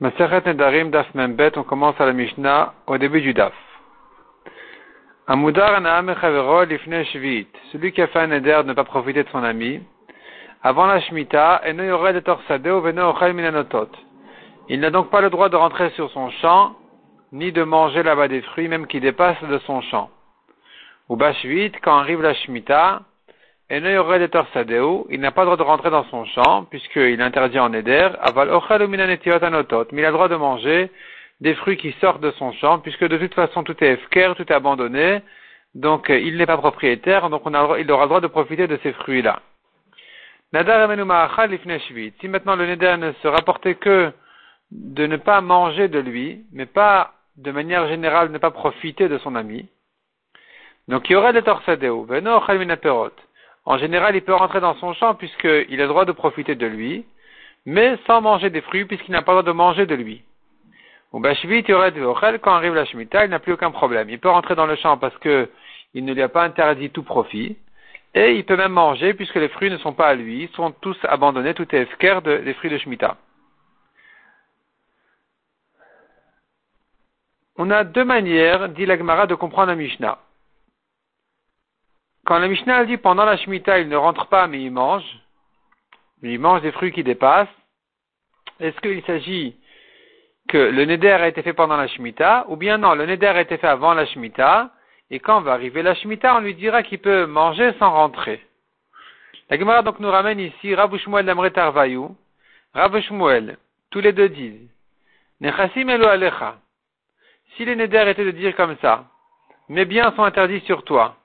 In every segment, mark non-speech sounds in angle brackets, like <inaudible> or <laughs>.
Maseret Nedarim Daf Membet, on commence à la Mishnah au début du Daf. Amudar Lifne Shvit, celui qui a fait un Neder de ne pas profiter de son ami, avant la Shemitah, et Torsadeo Veno Ochel Minanotot. Il n'a donc pas le droit de rentrer sur son champ, ni de manger là-bas des fruits, même qui dépassent de son champ. Ou Bashvit, quand arrive la Shemitah, il n'a pas le droit de rentrer dans son champ, puisqu'il interdit en éder, aval mais il a le droit de manger des fruits qui sortent de son champ, puisque de toute façon tout est efker, tout est abandonné, donc euh, il n'est pas propriétaire, donc il aura le droit de profiter de ces fruits-là. Si maintenant le neder ne se rapportait que de ne pas manger de lui, mais pas de manière générale ne pas profiter de son ami, donc il y aurait des torsadeo, veno. En général, il peut rentrer dans son champ puisqu'il a le droit de profiter de lui, mais sans manger des fruits puisqu'il n'a pas le droit de manger de lui. Ou quand arrive la Shemitah, il n'a plus aucun problème. Il peut rentrer dans le champ parce qu'il ne lui a pas interdit tout profit, et il peut même manger puisque les fruits ne sont pas à lui, ils sont tous abandonnés, tout est efker des fruits de Shemitah. On a deux manières, dit l'Agmara, de comprendre la Mishnah. Quand la Mishnah dit pendant la Shemitah, il ne rentre pas, mais il mange, mais il mange des fruits qui dépassent, est-ce qu'il s'agit que le neder a été fait pendant la Shemitah, ou bien non, le neder a été fait avant la Shemitah, et quand va arriver la Shemitah, on lui dira qu'il peut manger sans rentrer. La Gemara donc nous ramène ici Rav Shmuel Lamret Tarvayou, Rav Shmuel, tous les deux disent, Nechasim Elo Alecha. Si le neder était de dire comme ça, mes biens sont interdits sur toi,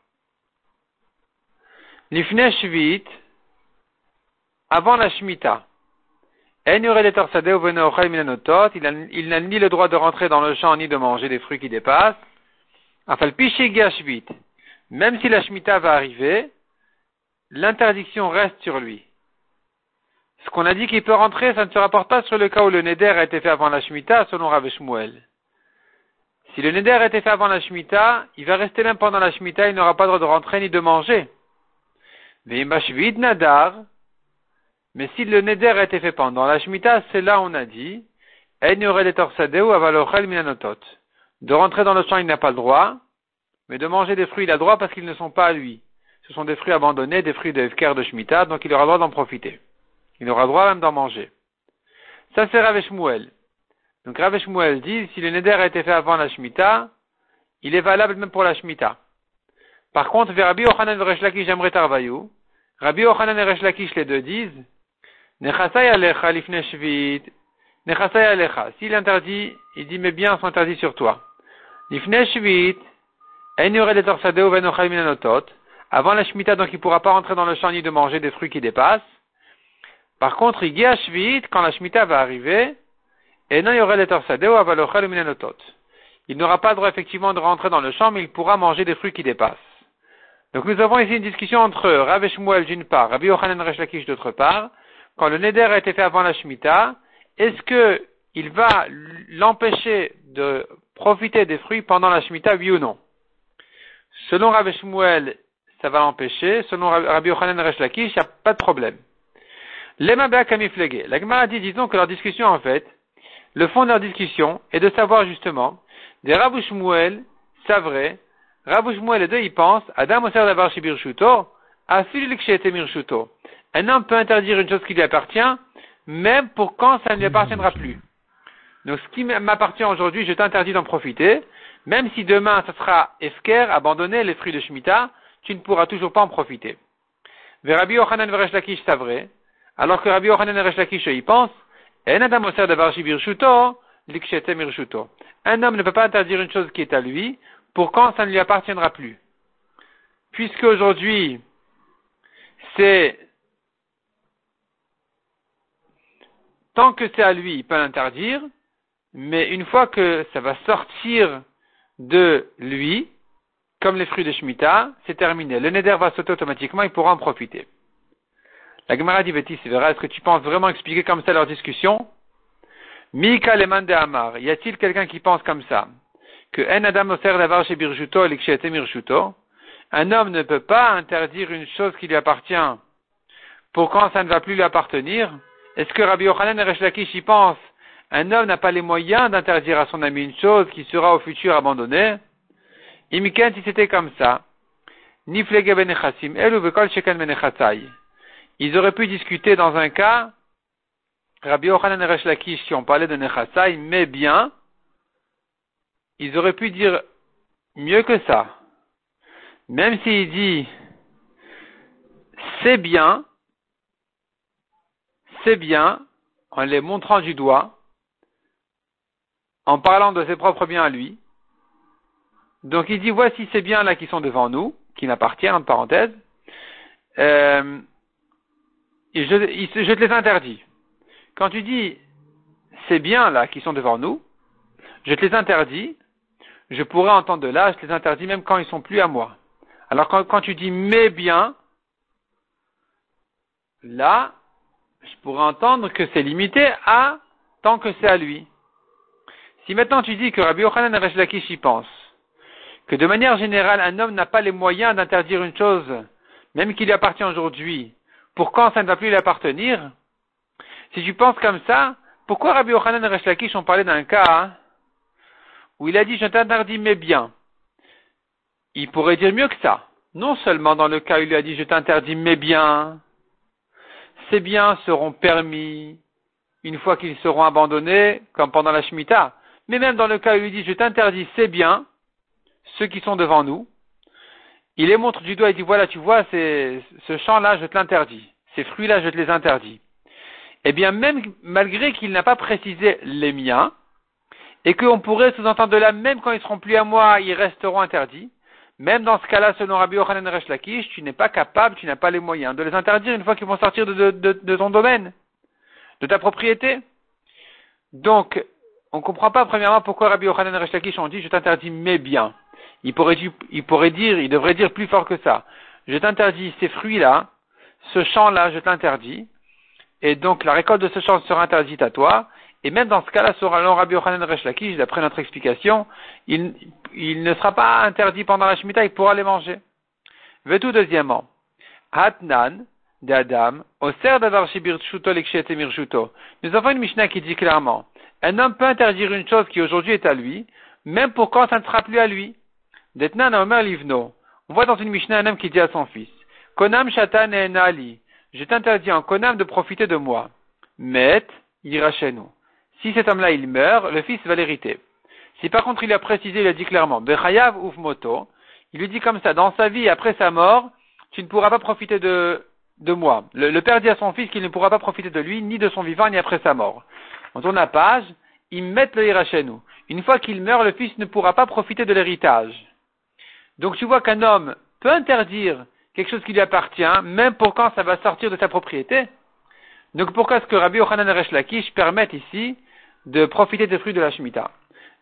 avant la Shemitah. Il n'a ni le droit de rentrer dans le champ ni de manger des fruits qui dépassent. Même si la Shemitah va arriver, l'interdiction reste sur lui. Ce qu'on a dit qu'il peut rentrer, ça ne se rapporte pas sur le cas où le Neder a été fait avant la Shemitah, selon Rav Shmuel. Si le Neder a été fait avant la Shemitah, il va rester même pendant la Shemitah, il n'aura pas le droit de rentrer ni de manger. Nadar, mais si le neder a été fait pendant la Shemitah, c'est là on a dit, de rentrer dans le champ, il n'a pas le droit, mais de manger des fruits, il a le droit parce qu'ils ne sont pas à lui. Ce sont des fruits abandonnés, des fruits de Efker de Shemitah, donc il aura le droit d'en profiter. Il aura le droit même d'en manger. Ça c'est Rav Shmuel. Donc Rav Shmuel dit, si le neder a été fait avant la Shemitah, il est valable même pour la Shemitah. Par contre, Rabbi Yochanan et j'aimerais Tarvayou. Rabbi Yochanan et Resh Lakish les deux disent, Nechasai alecha lifne shvit. Nechasai alecha. S'il interdit, il dit mes biens sont interdits sur toi. Lifne shvit. En yore de torsadeo venochal minanotot. Avant la shmita, donc il pourra pas rentrer dans le champ ni de manger des fruits qui dépassent. Par contre, il à shvit, quand la shmita va arriver, et non yore de torsadeo avalochal minanotot. Il n'aura pas le droit effectivement de rentrer dans le champ, mais il pourra manger des fruits qui dépassent. Donc nous avons ici une discussion entre Rav Shmuel d'une part, Rabbi Yochanan Resh Lakish d'autre part. Quand le neder a été fait avant la Shemitah, est-ce que il va l'empêcher de profiter des fruits pendant la Shemitah, oui ou non? Selon Rav Shmuel, ça va l'empêcher. Selon Rabbi Yochanan Resh Lakish, il n'y a pas de problème. L'Emabea Kamiflege. La Gemara dit, disons que leur discussion, en fait, le fond de leur discussion est de savoir justement, des Rabbi Shmuel savraient Rabbi Shmuel les deux, ils pensent, Adam d'avoir Mirshuto. Un homme peut interdire une chose qui lui appartient, même pour quand ça ne lui appartiendra plus. Donc ce qui m'appartient aujourd'hui, je t'interdis d'en profiter, même si demain ça sera efker, abandonné, les fruits de Shemitah, tu ne pourras toujours pas en profiter. Rabbi Yochanan Veresh Lakish, c'est vrai, alors que Rabbi Yochanan Veresh Lakish, il pense, Adam d'avoir. Un homme ne peut pas interdire une chose qui est à lui, pour quand ça ne lui appartiendra plus. Puisque aujourd'hui, c'est tant que c'est à lui, il peut l'interdire, mais une fois que ça va sortir de lui, comme les fruits de Shemitah, c'est terminé. Le neder va sauter automatiquement, il pourra en profiter. La Gemara dit, Bétis, est-ce que tu penses vraiment expliquer comme ça leur discussion? Mika leman de Amar, y a-t-il quelqu'un qui pense comme ça? Que un homme ne peut pas interdire une chose qui lui appartient pour quand ça ne va plus lui appartenir. Est-ce que Rabbi Yochanan et Resh y pensent? Un homme n'a pas les moyens d'interdire à son ami une chose qui sera au futur abandonnée, si c'était comme ça, ben ils auraient pu discuter dans un cas, Rabbi Yochanan et Resh qui ont parlé de Nechassai, mais bien, ils auraient pu dire mieux que ça. Même s'il dit c'est bien, c'est bien, en les montrant du doigt, en parlant de ses propres biens à lui. Donc il dit voici ces biens-là qui sont devant nous, qui m'appartiennent, entre parenthèses, euh, je, je te les interdis. Quand tu dis ces biens-là qui sont devant nous, je te les interdis, je pourrais entendre de là, je les interdis même quand ils sont plus à moi. Alors quand, tu dis mes biens, là, je pourrais entendre que c'est limité à tant que c'est à lui. Si maintenant tu dis que Rabbi Yochanan Lakish y pense, que de manière générale, un homme n'a pas les moyens d'interdire une chose, même qu'il lui appartient aujourd'hui, pour quand ça ne va plus lui appartenir, si tu penses comme ça, pourquoi Rabbi Yochanan Lakish ont parlé d'un cas hein, où il a dit je t'interdis mes biens Il pourrait dire mieux que ça. Non seulement dans le cas où il lui a dit je t'interdis mes biens, ces biens seront permis une fois qu'ils seront abandonnés, comme pendant la Shemitah. Mais même dans le cas où il lui dit je t'interdis ces biens, ceux qui sont devant nous, il les montre du doigt et dit voilà, tu vois, ce champ-là, je te l'interdis. Ces fruits-là, je te les interdis. Eh bien, même malgré qu'il n'a pas précisé les miens, et qu'on pourrait sous-entendre de là, même quand ils seront plus à moi, ils resteront interdits, même dans ce cas-là, selon Rabbi Yochanan Resh tu n'es pas capable, tu n'as pas les moyens de les interdire une fois qu'ils vont sortir de, ton domaine, de ta propriété. Donc, on ne comprend pas premièrement pourquoi Rabbi Yochanan Resh Lakish ont dit je t'interdis mes biens. Il pourrait, il pourrait dire, il devrait dire plus fort que ça. Je t'interdis ces fruits-là, ce champ-là, je t'interdis. Et donc la récolte de ce champ sera interdite à toi. Et même dans ce cas-là, sur Rabbi Yochanan Resh Lakish, d'après notre explication, il, il ne sera pas interdit pendant la Shemitah, il pourra les manger. tout deuxièmement. Hatnan, d'Adam, Oser Davar Nous avons une Mishnah qui dit clairement, un homme peut interdire une chose qui aujourd'hui est à lui, même pour quand ça ne sera plus à lui. Detnan Omer Livno. On voit dans une Mishnah un homme qui dit à son fils, Konam Shatan et Nali, je t'interdis en Konam de profiter de moi. Met, ira chez nous. Si cet homme-là il meurt, le fils va l'hériter. Si par contre il a précisé, il a dit clairement, Bechayav ouf moto, il lui dit comme ça, dans sa vie, après sa mort, tu ne pourras pas profiter de, moi. Le, père dit à son fils qu'il ne pourra pas profiter de lui, ni de son vivant, ni après sa mort. On tourne la page, ils mettent le nous. Une fois qu'il meurt, le fils ne pourra pas profiter de l'héritage. Donc tu vois qu'un homme peut interdire quelque chose qui lui appartient, même pour quand ça va sortir de sa propriété. Donc pourquoi est-ce que Rabbi Yochanan et Resh Lakish permettent ici de profiter des fruits de la Shemitah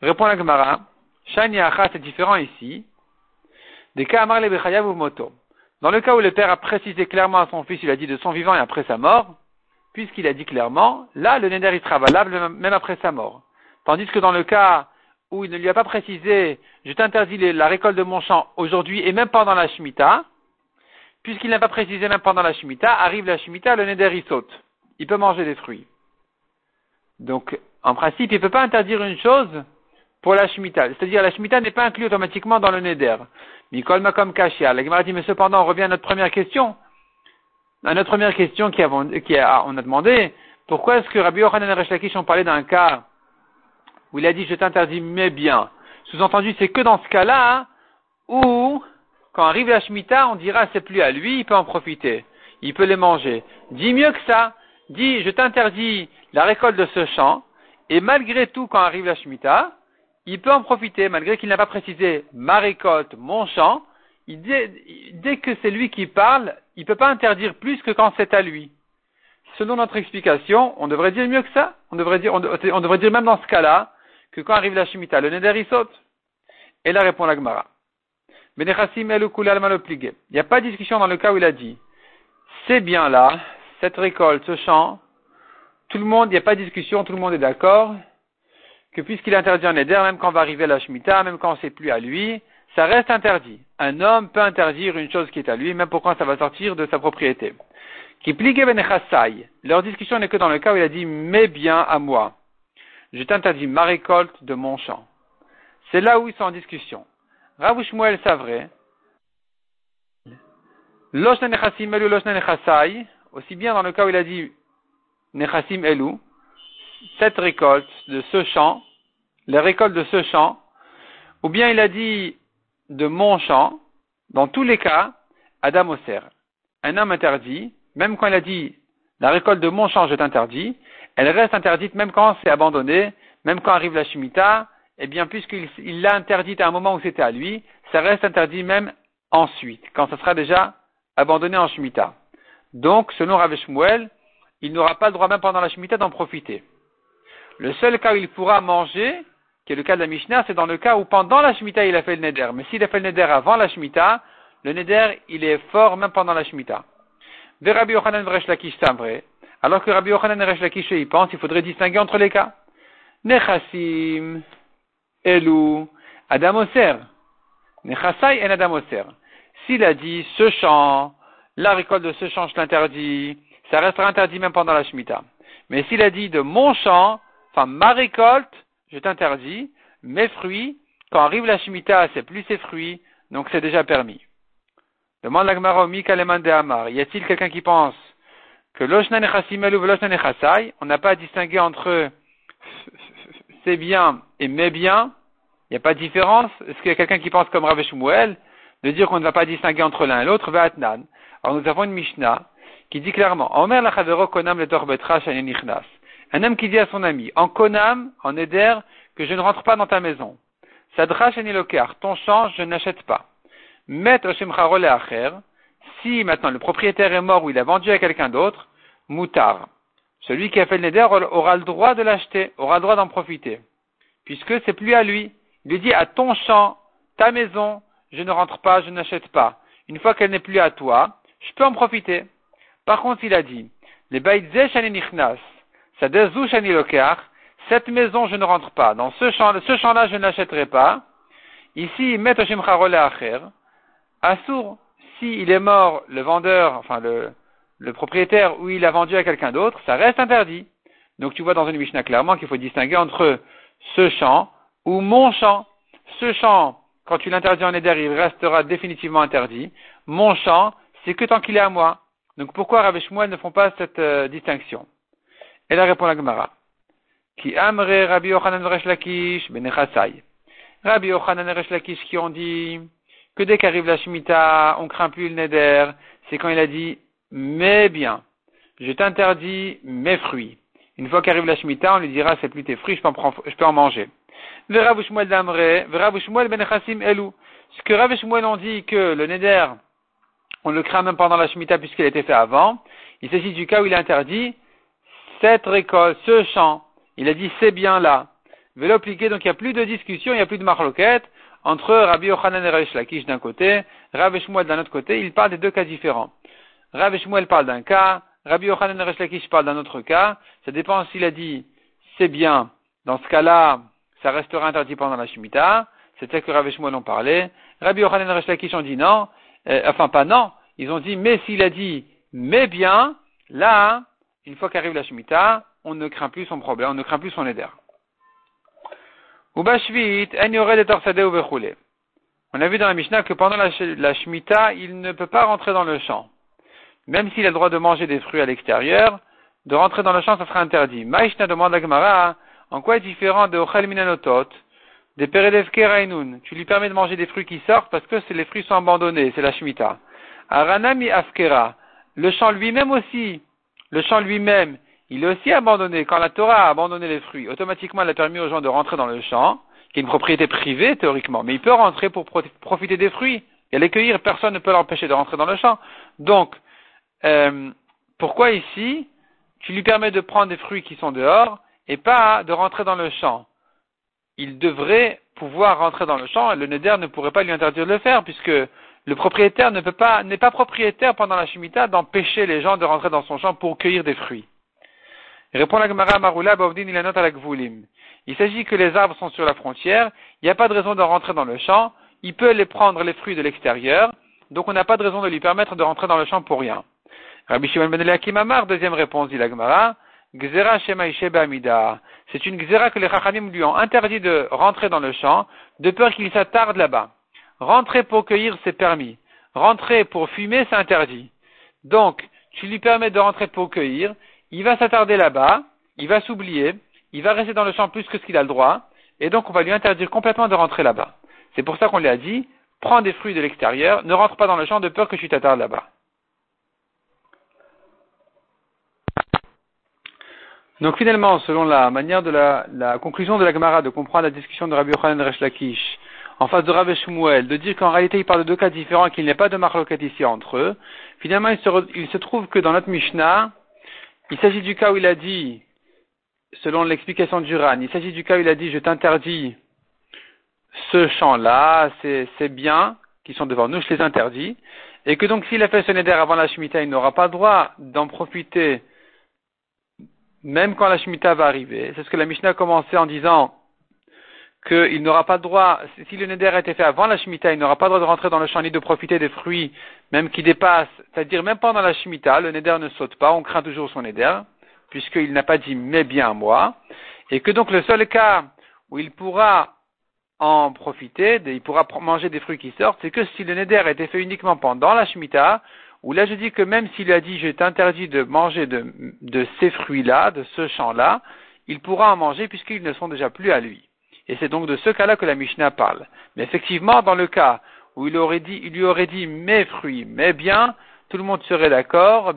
Répond la Gemara, Shani c'est différent ici. Des cas Amar ou Moto. Dans le cas où le père a précisé clairement à son fils, il a dit de son vivant et après sa mort, puisqu'il a dit clairement, là, le neder il sera valable même après sa mort. Tandis que dans le cas où il ne lui a pas précisé, je t'interdis la récolte de mon champ aujourd'hui et même pendant la Shemitah, puisqu'il n'a pas précisé même pendant la Shemitah, arrive la Shemitah, le neder il saute. Il peut manger des fruits. Donc, en principe, il ne peut pas interdire une chose pour la Shemitah. C'est-à-dire, la Shemitah n'est pas inclue automatiquement dans le Neder. Mikol Makom Kashia. La Gemara dit, mais cependant, on revient à notre première question. À notre première question qui, a, on a demandé, pourquoi est-ce que Rabbi Yochanan et Resh ont parlé d'un cas où il a dit, je t'interdis mes biens. Sous-entendu, c'est que dans ce cas-là, où, quand arrive la Shemitah, on dira, c'est plus à lui, il peut en profiter. Il peut les manger. Dis mieux que ça. Dis, je t'interdis la récolte de ce champ, et malgré tout, quand arrive la Shemitah, il peut en profiter, malgré qu'il n'a pas précisé ma récolte, mon champ, dès que c'est lui qui parle, il ne peut pas interdire plus que quand c'est à lui. Selon notre explication, on devrait dire mieux que ça. On devrait dire, on, devrait dire même dans ce cas-là, que quand arrive la Shemitah, le Neder il saute. Et là répond la Gemara. Il n'y a pas de discussion dans le cas où il a dit, c'est bien là, cette récolte, ce champ, tout le monde, il n'y a pas de discussion, tout le monde est d'accord, que puisqu'il interdit en Éder, même quand on va arriver à la Shemitah, même quand c'est plus à lui, ça reste interdit. Un homme peut interdire une chose qui est à lui, même pour quand ça va sortir de sa propriété? Qui pligue ben Leur discussion n'est que dans le cas où il a dit mes biens à moi. je t'interdis ma récolte de mon champ. C'est là où ils sont en discussion. Rav Shmuel Savre, elu aussi bien dans le cas où il a dit Nechasim elu, cette récolte de ce champ, les récoltes de ce champ, ou bien il a dit de mon champ, dans tous les cas, Adam Oser. Un homme interdit, même quand il a dit la récolte de mon champ je t'interdis, elle reste interdite même quand c'est abandonné, même quand arrive la Shemitah, eh bien, puisqu'il l'a interdite à un moment où c'était à lui, ça reste interdit même ensuite, quand ça sera déjà abandonné en Shemitah. Donc, selon Rav Shmuel, il n'aura pas le droit même pendant la Shemitah d'en profiter. Le seul cas où il pourra manger, qui est le cas de la Mishnah, c'est dans le cas où pendant la Shemitah il a fait le Neder. Mais s'il a fait le Neder avant la Shemitah, le Neder, il est fort même pendant la Shemitah. Alors que Rabbi Yochanan Lakish, il pense, il faudrait distinguer entre les cas. Nechassim, Elou, Adam Oser. Nechasai et Adam Oser. S'il a dit ce champ, la récolte de ce champ, je l'interdis, ça restera interdit même pendant la Shemitah. Mais s'il a dit de mon champ, enfin ma récolte, je t'interdis, mes fruits, quand arrive la Shemitah, c'est plus ses fruits, donc c'est déjà permis. Demande la Gemara de Amar. Y a-t-il quelqu'un qui pense que l'Oshnan ou on n'a pas à distinguer entre <laughs> c'est bien et mes bien, il n'y a pas de différence. Est-ce qu'il y a quelqu'un qui pense comme Rav Shmuel, de dire qu'on ne va pas distinguer entre l'un et l'autre, Vatnan. Alors nous avons une Mishnah qui dit clairement, Omer konam le Un homme qui dit à son ami, en konam, en eder, que je ne rentre pas dans ta maison. Sadra lokar, ton champ, je n'achète pas. Met acher, si maintenant le propriétaire est mort ou il a vendu à quelqu'un d'autre, moutar. Celui qui a fait le neder aura le droit de l'acheter, aura le droit d'en profiter. Puisque c'est plus à lui. Il lui dit à ton champ, ta maison, je ne rentre pas, je n'achète pas. Une fois qu'elle n'est plus à toi, je peux en profiter. Par contre, il a dit, les nichnas, cette maison je ne rentre pas. Dans ce champ, ce champ-là, je n'achèterai pas. Ici, met acher, Assour, s'il est mort, le vendeur, enfin le, le propriétaire ou il a vendu à quelqu'un d'autre, ça reste interdit. Donc tu vois dans une Mishnah clairement qu'il faut distinguer entre ce champ ou mon champ. Ce champ, quand tu l'interdis en éder, il restera définitivement interdit. Mon champ, c'est que tant qu'il est à moi. Donc pourquoi Rav et ne font pas cette euh, distinction? Et là répond la Gemara. Qui amre Rabbi Yochanan Lakish benechasai. Rabbi Yochanan Lakish qui ont dit que dès qu'arrive la Shemitah, on craint plus le neder, c'est quand il a dit mais bien, je t'interdis mes fruits. Une fois qu'arrive la Shemitah, on lui dira, c'est plus tes fruits, je peux en, je peux en manger. Vera ben elu. Ce que Rav Shmuel ont dit que le neder, on le craint même pendant la Shemitah puisqu'il a été fait avant, il s'agit du cas où il a interdit cette récolte, ce champ. Il a dit c'est bien là. Vélo pliqué, donc il n'y a plus de discussion, il n'y a plus de marloquette entre Rabbi Yochanan et Rav Lakish d'un côté, Rav Shmuel d'un autre côté, il parle des deux cas différents. Rav Shmuel parle d'un cas, Rabbi Yochanan et Lakish parle d'un autre cas. Ça dépend s'il a dit c'est bien. Dans ce cas-là, ça restera interdit pendant la Shemitah. C'est que Rav Shmuel ont parlé. Rabbi Yochanan et Lakish ont dit non. Euh, enfin, pas non. Ils ont dit mais s'il a dit mais bien, là, une fois qu'arrive la Shemitah, on ne craint plus son problème, on ne craint plus son éder. On a vu dans la Mishnah que pendant la, la Shemitah, il ne peut pas rentrer dans le champ même s'il a le droit de manger des fruits à l'extérieur, de rentrer dans le champ, ça sera interdit. Maïshna demande à Gemara, en quoi est différent de Ochel Minanotot, des Peredevke Tu lui permets de manger des fruits qui sortent parce que les fruits sont abandonnés, c'est la Shemitah. Aranami Afkera, le champ lui-même aussi, le champ lui-même, il est aussi abandonné. Quand la Torah a abandonné les fruits, automatiquement elle a permis aux gens de rentrer dans le champ, qui est une propriété privée théoriquement, mais il peut rentrer pour profiter des fruits et les cueillir, personne ne peut l'empêcher de rentrer dans le champ. Donc, euh, pourquoi ici tu lui permets de prendre des fruits qui sont dehors et pas de rentrer dans le champ? Il devrait pouvoir rentrer dans le champ et le neder ne pourrait pas lui interdire de le faire puisque le propriétaire ne peut pas, n'est pas propriétaire pendant la Shemitah d'empêcher les gens de rentrer dans son champ pour cueillir des fruits. Répond la Gemara Maroula Bovdin il à la Il s'agit que les arbres sont sur la frontière, il n'y a pas de raison de rentrer dans le champ, il peut les prendre les fruits de l'extérieur, donc on n'a pas de raison de lui permettre de rentrer dans le champ pour rien. Rabbi Shimon ben deuxième réponse, dit l'Agmara. Gzera C'est une Gzera que les Chachamim lui ont interdit de rentrer dans le champ, de peur qu'il s'attarde là-bas. Rentrer pour cueillir, c'est permis. Rentrer pour fumer, c'est interdit. Donc, tu lui permets de rentrer pour cueillir, il va s'attarder là-bas, il va s'oublier, il va rester dans le champ plus que ce qu'il a le droit, et donc on va lui interdire complètement de rentrer là-bas. C'est pour ça qu'on lui a dit, prends des fruits de l'extérieur, ne rentre pas dans le champ de peur que tu t'attardes là-bas. Donc finalement, selon la manière de la, conclusion de la Gemara de comprendre la discussion de Rabbi Yochanan Resh Lakish, en face de Rabbi Shmuel, de dire qu'en réalité il parle de deux cas différents qu'il n'y a pas de marloquet ici entre eux, finalement il se, il se trouve que dans notre Mishnah, il s'agit du cas où il a dit, selon l'explication du RAN, il s'agit du cas où il a dit je t'interdis ce champ-là, ces, biens qui sont devant nous, je les interdis, et que donc s'il a fait ce neder avant la Shemitah, il n'aura pas le droit d'en profiter même quand la Shemitah va arriver. C'est ce que la Mishnah a commencé en disant qu'il n'aura pas le droit, si le neder a été fait avant la Shemitah, il n'aura pas le droit de rentrer dans le champ ni de profiter des fruits, même qui dépassent, c'est-à-dire même pendant la Shemitah, le neder ne saute pas, on craint toujours son neder, puisqu'il n'a pas dit mais bien moi, et que donc le seul cas où il pourra en profiter, il pourra manger des fruits qui sortent, c'est que si le neder a été fait uniquement pendant la Shemitah, où là je dis que même s'il a dit je t'interdis de manger de, ces fruits-là, de ce champ-là, il pourra en manger puisqu'ils ne sont déjà plus à lui. Et c'est donc de ce cas-là que la Mishnah parle. Mais effectivement, dans le cas où il, lui aurait dit mes fruits, mes biens, tout le monde serait d'accord,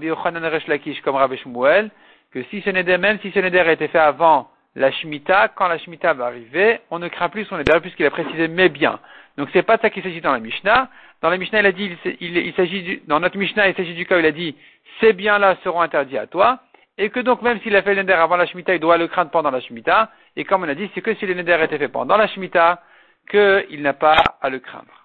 comme Rabbi Shmuel, que si ce neder, même si ce neder été fait avant la Shemitah, quand la Shemitah va arriver, on ne craint plus son neder puisqu'il a précisé mes biens. Donc c'est pas ça qu'il s'agit dans la Mishnah. Dans la Mishnah, il a dit, il, s'agit dans notre Mishnah, il s'agit du cas où il a dit, ces biens-là seront interdits à toi, et que donc même s'il a fait le neder avant la Shemitah, il doit le craindre pendant la Shemitah, et comme on a dit, c'est que si le neder était fait pendant la Shemitah, qu'il n'a pas à le craindre.